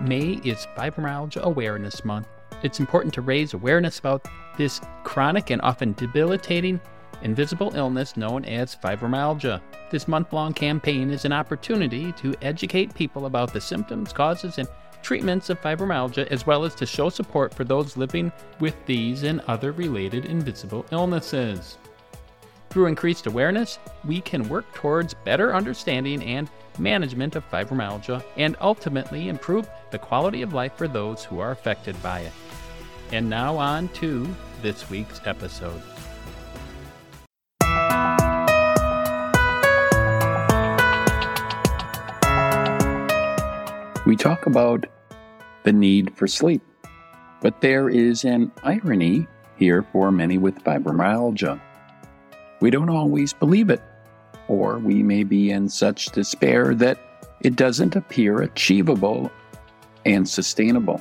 May is Fibromyalgia Awareness Month. It's important to raise awareness about this chronic and often debilitating invisible illness known as fibromyalgia. This month long campaign is an opportunity to educate people about the symptoms, causes, and treatments of fibromyalgia, as well as to show support for those living with these and other related invisible illnesses. Through increased awareness, we can work towards better understanding and management of fibromyalgia and ultimately improve the quality of life for those who are affected by it. And now on to this week's episode. We talk about the need for sleep, but there is an irony here for many with fibromyalgia. We don't always believe it, or we may be in such despair that it doesn't appear achievable and sustainable.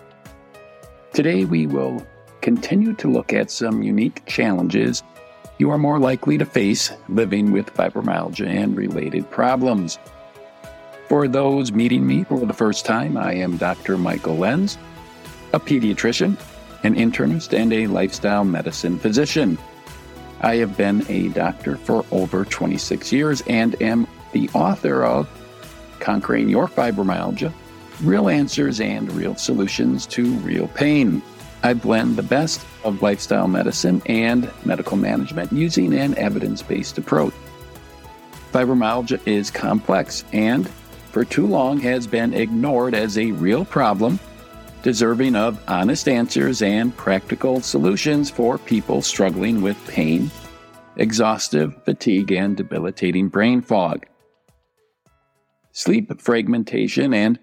Today, we will continue to look at some unique challenges you are more likely to face living with fibromyalgia and related problems. For those meeting me for the first time, I am Dr. Michael Lenz, a pediatrician, an internist, and a lifestyle medicine physician. I have been a doctor for over 26 years and am the author of Conquering Your Fibromyalgia Real Answers and Real Solutions to Real Pain. I blend the best of lifestyle medicine and medical management using an evidence based approach. Fibromyalgia is complex and, for too long, has been ignored as a real problem deserving of honest answers and practical solutions for people struggling with pain, exhaustive fatigue, and debilitating brain fog. Sleep fragmentation and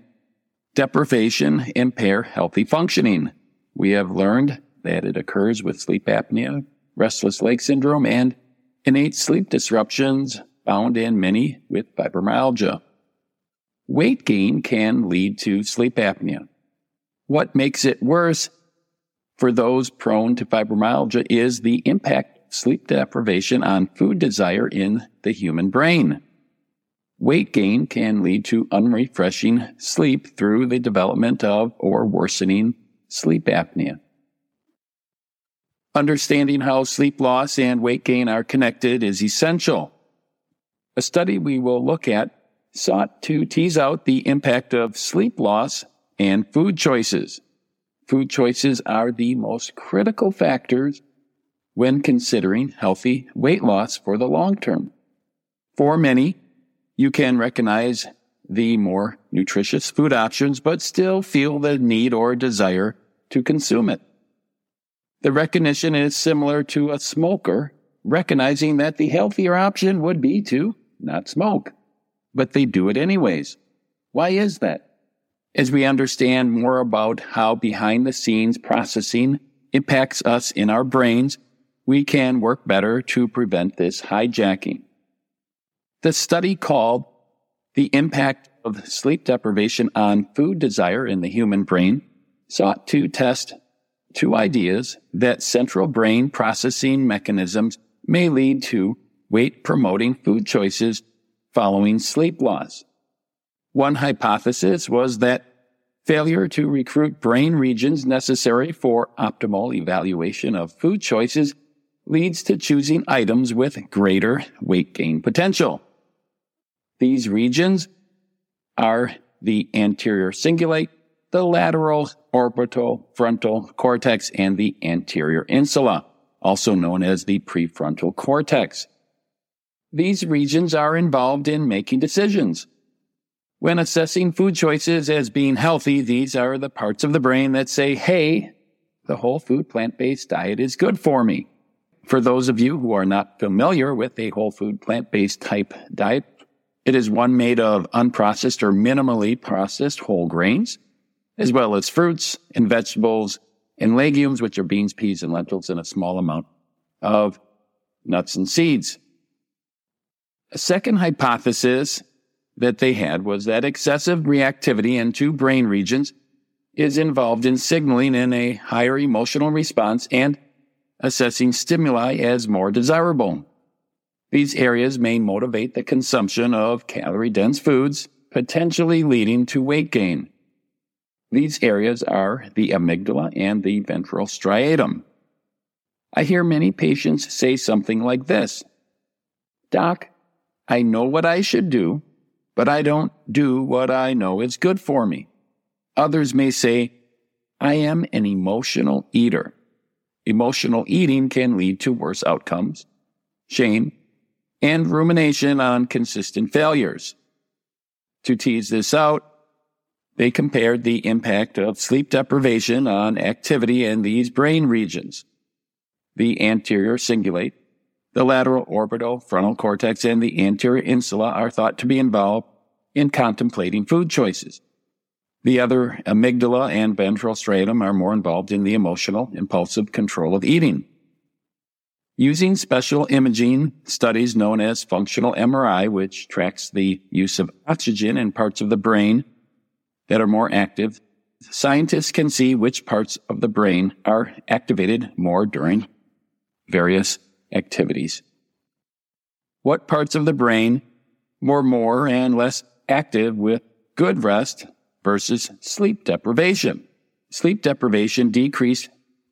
deprivation impair healthy functioning. We have learned that it occurs with sleep apnea, restless leg syndrome, and innate sleep disruptions found in many with fibromyalgia. Weight gain can lead to sleep apnea. What makes it worse for those prone to fibromyalgia is the impact sleep deprivation on food desire in the human brain. Weight gain can lead to unrefreshing sleep through the development of or worsening sleep apnea. Understanding how sleep loss and weight gain are connected is essential. A study we will look at sought to tease out the impact of sleep loss and food choices. Food choices are the most critical factors when considering healthy weight loss for the long term. For many, you can recognize the more nutritious food options, but still feel the need or desire to consume it. The recognition is similar to a smoker recognizing that the healthier option would be to not smoke, but they do it anyways. Why is that? As we understand more about how behind the scenes processing impacts us in our brains, we can work better to prevent this hijacking. The study called The Impact of Sleep Deprivation on Food Desire in the Human Brain sought to test two ideas that central brain processing mechanisms may lead to weight promoting food choices following sleep loss. One hypothesis was that failure to recruit brain regions necessary for optimal evaluation of food choices leads to choosing items with greater weight gain potential. These regions are the anterior cingulate, the lateral orbital frontal cortex, and the anterior insula, also known as the prefrontal cortex. These regions are involved in making decisions, when assessing food choices as being healthy, these are the parts of the brain that say, hey, the whole food plant based diet is good for me. For those of you who are not familiar with a whole food plant based type diet, it is one made of unprocessed or minimally processed whole grains, as well as fruits and vegetables and legumes, which are beans, peas, and lentils, and a small amount of nuts and seeds. A second hypothesis that they had was that excessive reactivity in two brain regions is involved in signaling in a higher emotional response and assessing stimuli as more desirable. These areas may motivate the consumption of calorie dense foods, potentially leading to weight gain. These areas are the amygdala and the ventral striatum. I hear many patients say something like this Doc, I know what I should do, but I don't do what I know is good for me. Others may say, I am an emotional eater. Emotional eating can lead to worse outcomes, shame, and rumination on consistent failures. To tease this out, they compared the impact of sleep deprivation on activity in these brain regions. The anterior cingulate, the lateral orbital frontal cortex, and the anterior insula are thought to be involved in contemplating food choices. The other amygdala and ventral striatum are more involved in the emotional, impulsive control of eating. Using special imaging studies known as functional MRI, which tracks the use of oxygen in parts of the brain that are more active, scientists can see which parts of the brain are activated more during various activities. What parts of the brain were more and less active with good rest versus sleep deprivation? Sleep deprivation decreased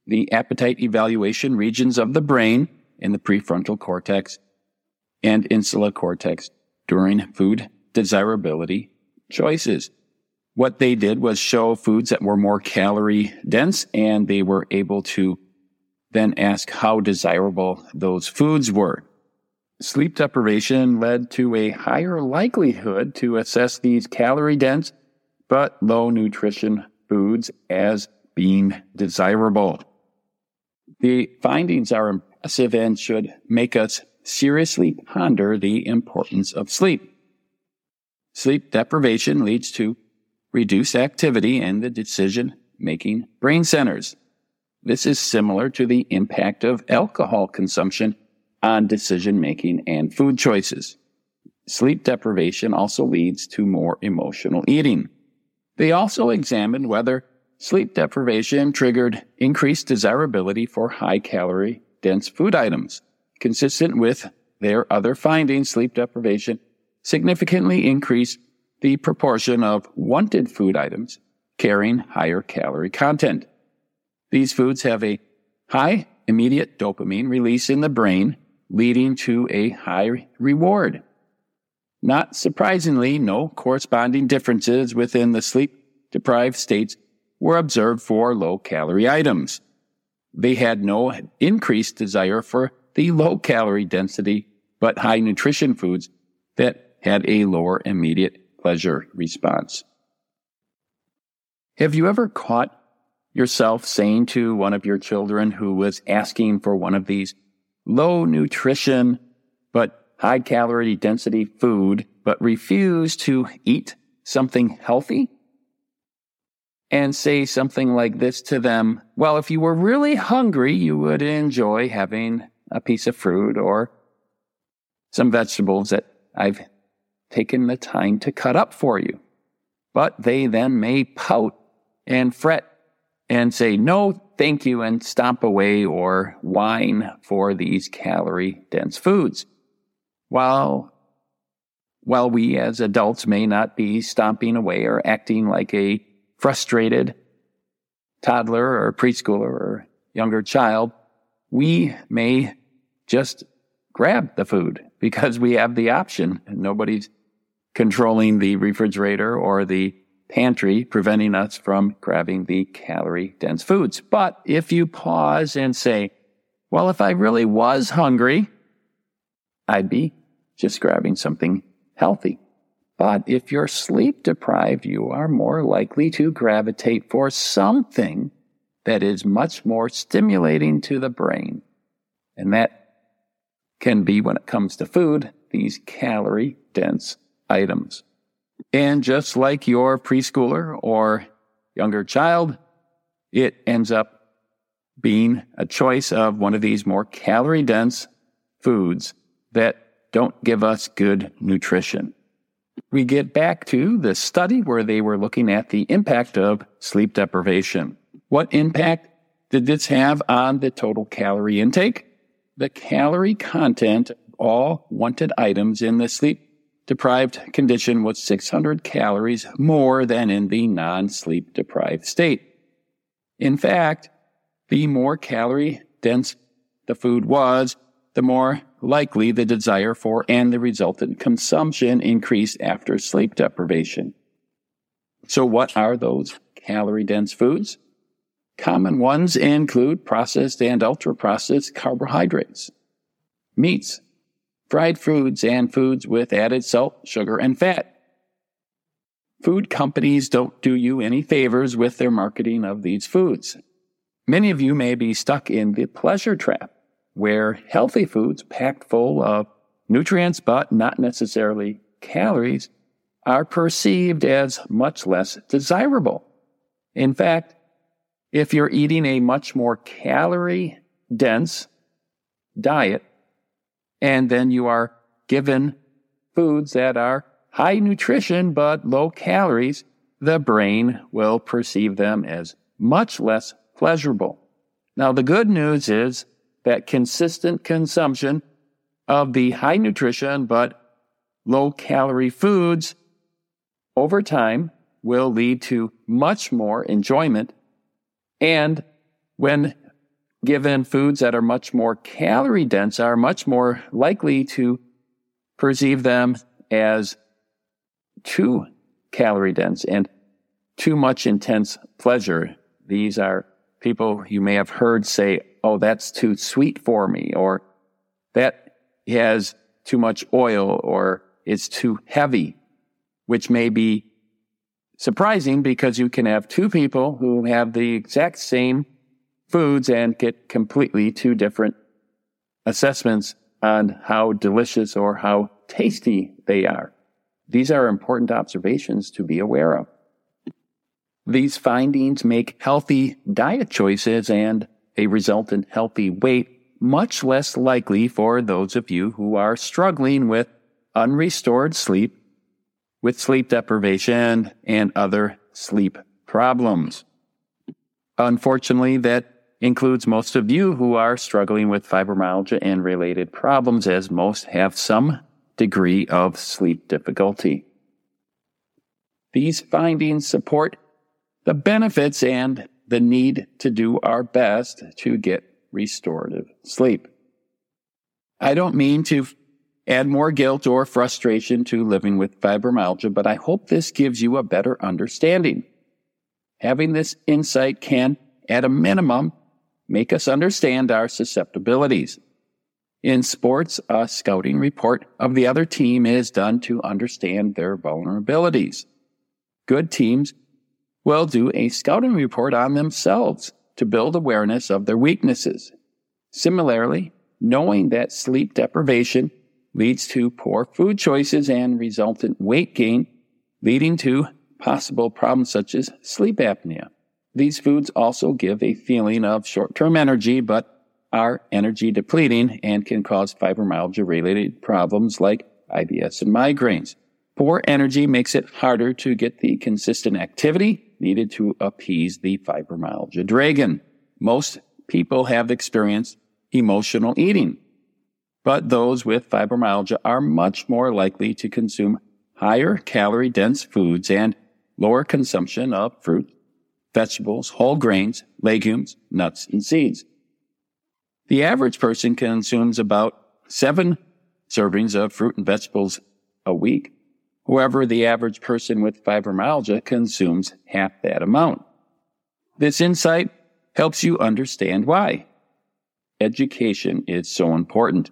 the appetite evaluation regions of the brain in the prefrontal cortex and insula cortex during food desirability choices. What they did was show foods that were more calorie dense and they were able to then ask how desirable those foods were. Sleep deprivation led to a higher likelihood to assess these calorie dense but low nutrition foods as being desirable. The findings are impressive and should make us seriously ponder the importance of sleep. Sleep deprivation leads to reduced activity in the decision making brain centers. This is similar to the impact of alcohol consumption on decision making and food choices. Sleep deprivation also leads to more emotional eating. They also examined whether Sleep deprivation triggered increased desirability for high calorie dense food items. Consistent with their other findings, sleep deprivation significantly increased the proportion of wanted food items carrying higher calorie content. These foods have a high immediate dopamine release in the brain, leading to a high reward. Not surprisingly, no corresponding differences within the sleep deprived states were observed for low calorie items. They had no increased desire for the low calorie density but high nutrition foods that had a lower immediate pleasure response. Have you ever caught yourself saying to one of your children who was asking for one of these low nutrition but high calorie density food but refused to eat something healthy? and say something like this to them Well, if you were really hungry, you would enjoy having a piece of fruit or some vegetables that I've taken the time to cut up for you. But they then may pout and fret and say, No, thank you, and stomp away or whine for these calorie dense foods. While while we as adults may not be stomping away or acting like a frustrated toddler or preschooler or younger child, we may just grab the food because we have the option. Nobody's controlling the refrigerator or the pantry, preventing us from grabbing the calorie dense foods. But if you pause and say, well, if I really was hungry, I'd be just grabbing something healthy. But if you're sleep deprived, you are more likely to gravitate for something that is much more stimulating to the brain. And that can be, when it comes to food, these calorie dense items. And just like your preschooler or younger child, it ends up being a choice of one of these more calorie dense foods that don't give us good nutrition we get back to the study where they were looking at the impact of sleep deprivation. What impact did this have on the total calorie intake? The calorie content of all wanted items in the sleep deprived condition was 600 calories more than in the non sleep deprived state. In fact, the more calorie dense the food was, the more likely the desire for and the resultant consumption increased after sleep deprivation. So what are those calorie dense foods? Common ones include processed and ultra processed carbohydrates, meats, fried foods, and foods with added salt, sugar, and fat. Food companies don't do you any favors with their marketing of these foods. Many of you may be stuck in the pleasure trap, where healthy foods packed full of nutrients but not necessarily calories are perceived as much less desirable. In fact, if you're eating a much more calorie dense diet, and then you are given foods that are high nutrition but low calories, the brain will perceive them as much less pleasurable. Now, the good news is that consistent consumption of the high nutrition but low calorie foods over time will lead to much more enjoyment. And when given foods that are much more calorie dense, are much more likely to perceive them as too calorie dense and too much intense pleasure. These are people you may have heard say, Oh, that's too sweet for me, or that has too much oil, or it's too heavy, which may be surprising because you can have two people who have the exact same foods and get completely two different assessments on how delicious or how tasty they are. These are important observations to be aware of. These findings make healthy diet choices and a resultant healthy weight much less likely for those of you who are struggling with unrestored sleep, with sleep deprivation, and other sleep problems. Unfortunately, that includes most of you who are struggling with fibromyalgia and related problems, as most have some degree of sleep difficulty. These findings support the benefits and the need to do our best to get restorative sleep. I don't mean to add more guilt or frustration to living with fibromyalgia, but I hope this gives you a better understanding. Having this insight can, at a minimum, make us understand our susceptibilities. In sports, a scouting report of the other team is done to understand their vulnerabilities. Good teams will do a scouting report on themselves to build awareness of their weaknesses. Similarly, knowing that sleep deprivation leads to poor food choices and resultant weight gain, leading to possible problems such as sleep apnea. These foods also give a feeling of short-term energy, but are energy depleting and can cause fibromyalgia related problems like IBS and migraines. Poor energy makes it harder to get the consistent activity needed to appease the fibromyalgia dragon. Most people have experienced emotional eating, but those with fibromyalgia are much more likely to consume higher calorie dense foods and lower consumption of fruit, vegetables, whole grains, legumes, nuts, and seeds. The average person consumes about seven servings of fruit and vegetables a week. However, the average person with fibromyalgia consumes half that amount. This insight helps you understand why. Education is so important.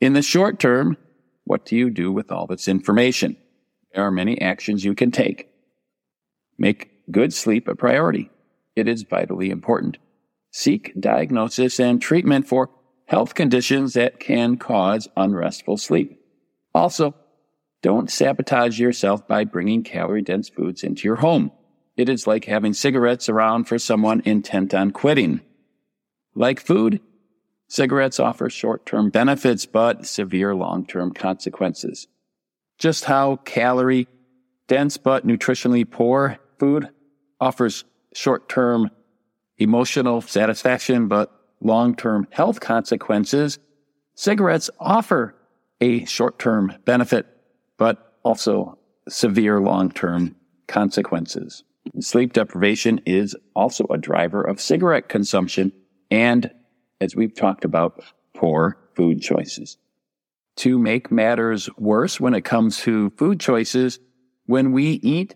In the short term, what do you do with all this information? There are many actions you can take. Make good sleep a priority. It is vitally important. Seek diagnosis and treatment for health conditions that can cause unrestful sleep. Also, don't sabotage yourself by bringing calorie dense foods into your home. It is like having cigarettes around for someone intent on quitting. Like food, cigarettes offer short term benefits but severe long term consequences. Just how calorie dense but nutritionally poor food offers short term emotional satisfaction, but long term health consequences, cigarettes offer a short term benefit, but also severe long term consequences. Sleep deprivation is also a driver of cigarette consumption and, as we've talked about, poor food choices. To make matters worse when it comes to food choices, when we eat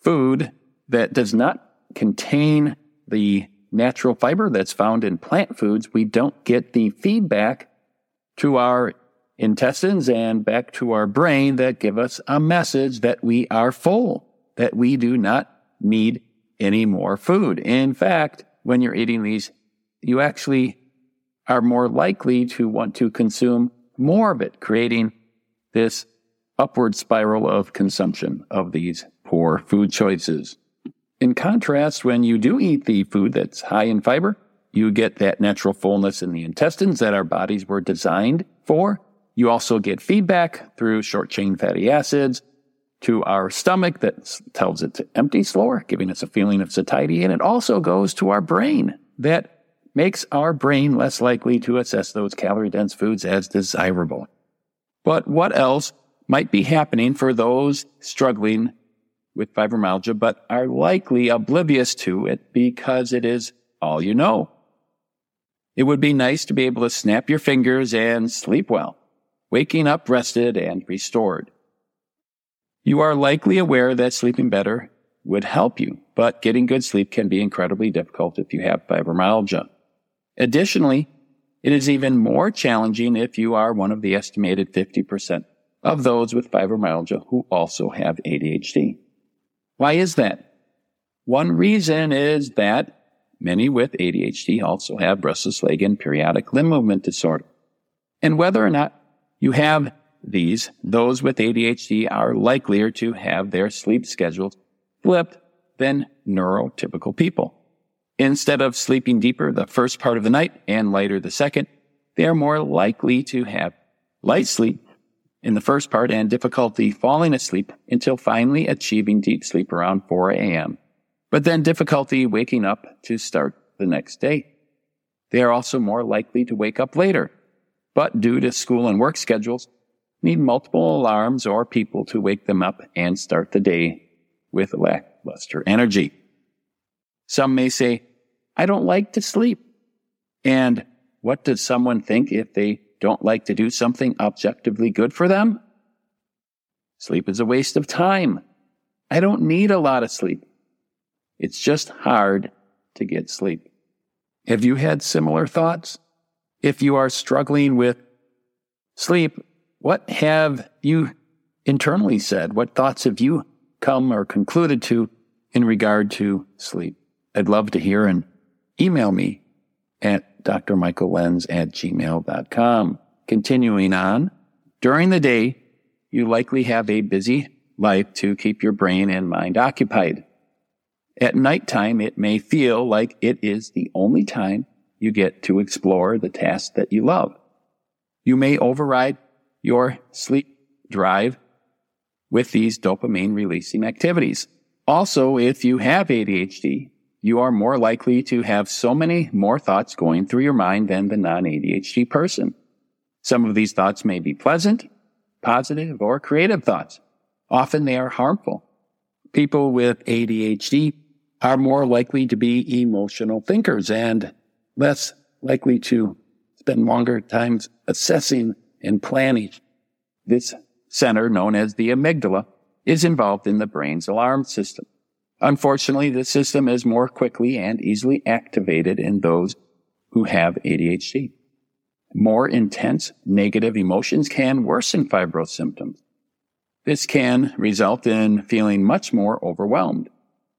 food that does not contain the natural fiber that's found in plant foods, we don't get the feedback to our intestines and back to our brain that give us a message that we are full, that we do not need any more food. In fact, when you're eating these, you actually are more likely to want to consume more of it, creating this upward spiral of consumption of these poor food choices. In contrast, when you do eat the food that's high in fiber, you get that natural fullness in the intestines that our bodies were designed for. You also get feedback through short chain fatty acids to our stomach that tells it to empty slower, giving us a feeling of satiety. And it also goes to our brain that makes our brain less likely to assess those calorie dense foods as desirable. But what else might be happening for those struggling with fibromyalgia, but are likely oblivious to it because it is all you know? It would be nice to be able to snap your fingers and sleep well, waking up rested and restored. You are likely aware that sleeping better would help you, but getting good sleep can be incredibly difficult if you have fibromyalgia. Additionally, it is even more challenging if you are one of the estimated 50% of those with fibromyalgia who also have ADHD. Why is that? One reason is that many with ADHD also have restless leg and periodic limb movement disorder. And whether or not you have these, those with ADHD are likelier to have their sleep schedules flipped than neurotypical people. Instead of sleeping deeper the first part of the night and lighter the second, they are more likely to have light sleep in the first part and difficulty falling asleep until finally achieving deep sleep around 4 a.m., but then difficulty waking up to start the next day. They are also more likely to wake up later, but due to school and work schedules, need multiple alarms or people to wake them up and start the day with lackluster energy. Some may say, I don't like to sleep. And what does someone think if they don't like to do something objectively good for them? Sleep is a waste of time. I don't need a lot of sleep. It's just hard to get sleep. Have you had similar thoughts? If you are struggling with sleep, what have you internally said? What thoughts have you come or concluded to in regard to sleep? I'd love to hear and email me at drmichaellenz at gmail.com. Continuing on, during the day, you likely have a busy life to keep your brain and mind occupied. At nighttime, it may feel like it is the only time you get to explore the tasks that you love. You may override your sleep drive with these dopamine releasing activities. Also, if you have ADHD, you are more likely to have so many more thoughts going through your mind than the non-ADHD person. Some of these thoughts may be pleasant, positive, or creative thoughts. Often they are harmful. People with ADHD are more likely to be emotional thinkers and less likely to spend longer times assessing and planning. This center, known as the amygdala, is involved in the brain's alarm system. Unfortunately, the system is more quickly and easily activated in those who have ADHD. More intense negative emotions can worsen fibro symptoms. This can result in feeling much more overwhelmed.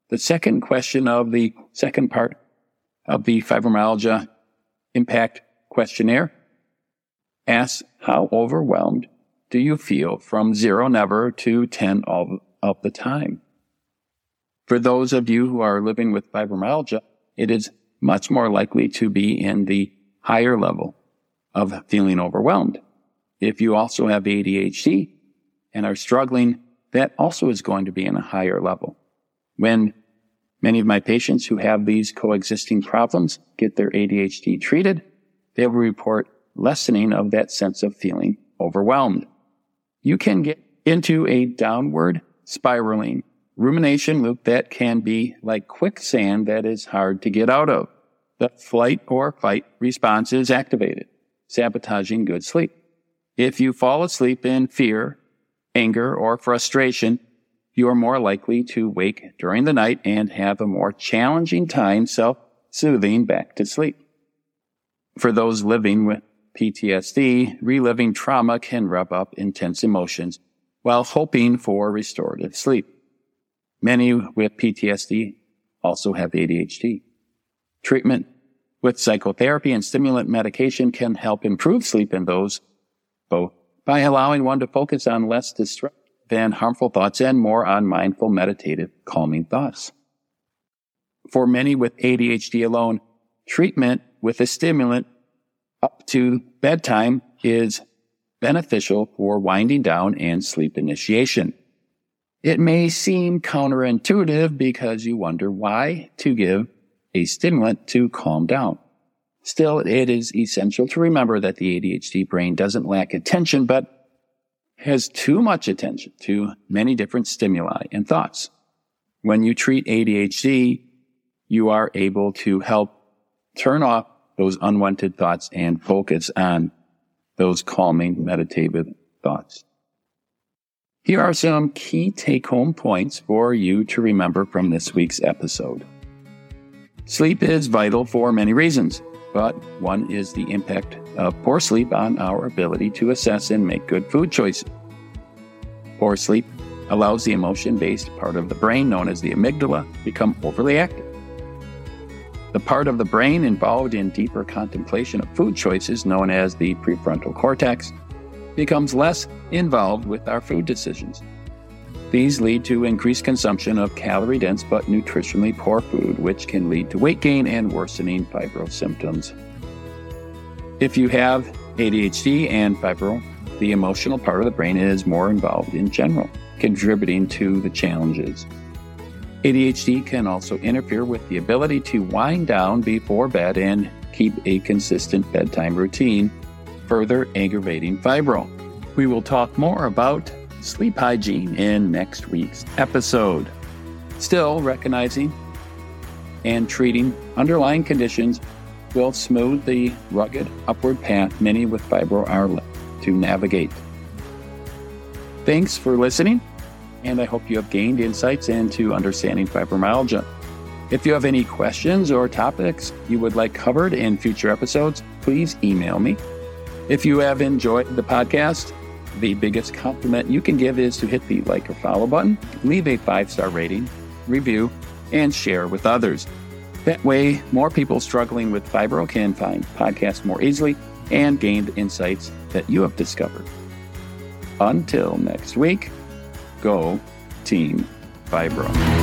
The second question of the second part of the fibromyalgia impact questionnaire asks how overwhelmed do you feel from zero never to 10 all of the time? For those of you who are living with fibromyalgia, it is much more likely to be in the higher level of feeling overwhelmed. If you also have ADHD and are struggling, that also is going to be in a higher level. When many of my patients who have these coexisting problems get their ADHD treated, they will report lessening of that sense of feeling overwhelmed. You can get into a downward spiraling rumination loop that can be like quicksand that is hard to get out of. The flight or fight response is activated, sabotaging good sleep. If you fall asleep in fear, anger, or frustration, you are more likely to wake during the night and have a more challenging time self-soothing back to sleep. For those living with PTSD, reliving trauma can rub up intense emotions while hoping for restorative sleep. Many with PTSD also have ADHD. Treatment with psychotherapy and stimulant medication can help improve sleep in those both by allowing one to focus on less destructive than harmful thoughts and more on mindful, meditative, calming thoughts. For many with ADHD alone, treatment with a stimulant up to bedtime is beneficial for winding down and sleep initiation. It may seem counterintuitive because you wonder why to give a stimulant to calm down. Still, it is essential to remember that the ADHD brain doesn't lack attention, but has too much attention to many different stimuli and thoughts. When you treat ADHD, you are able to help turn off those unwanted thoughts and focus on those calming meditative thoughts. Here are some key take home points for you to remember from this week's episode. Sleep is vital for many reasons, but one is the impact of poor sleep on our ability to assess and make good food choices. Poor sleep allows the emotion based part of the brain known as the amygdala become overly active. The part of the brain involved in deeper contemplation of food choices, known as the prefrontal cortex, becomes less involved with our food decisions. These lead to increased consumption of calorie dense but nutritionally poor food, which can lead to weight gain and worsening fibro symptoms. If you have ADHD and fibro, the emotional part of the brain is more involved in general, contributing to the challenges. ADHD can also interfere with the ability to wind down before bed and keep a consistent bedtime routine, further aggravating fibro. We will talk more about sleep hygiene in next week's episode. Still, recognizing and treating underlying conditions will smooth the rugged upward path many with fibro are to navigate. Thanks for listening and I hope you have gained insights into understanding fibromyalgia. If you have any questions or topics you would like covered in future episodes, please email me. If you have enjoyed the podcast, the biggest compliment you can give is to hit the like or follow button, leave a five star rating, review, and share with others. That way, more people struggling with fibro can find podcasts more easily and gain the insights that you have discovered. Until next week, Go Team Fibro.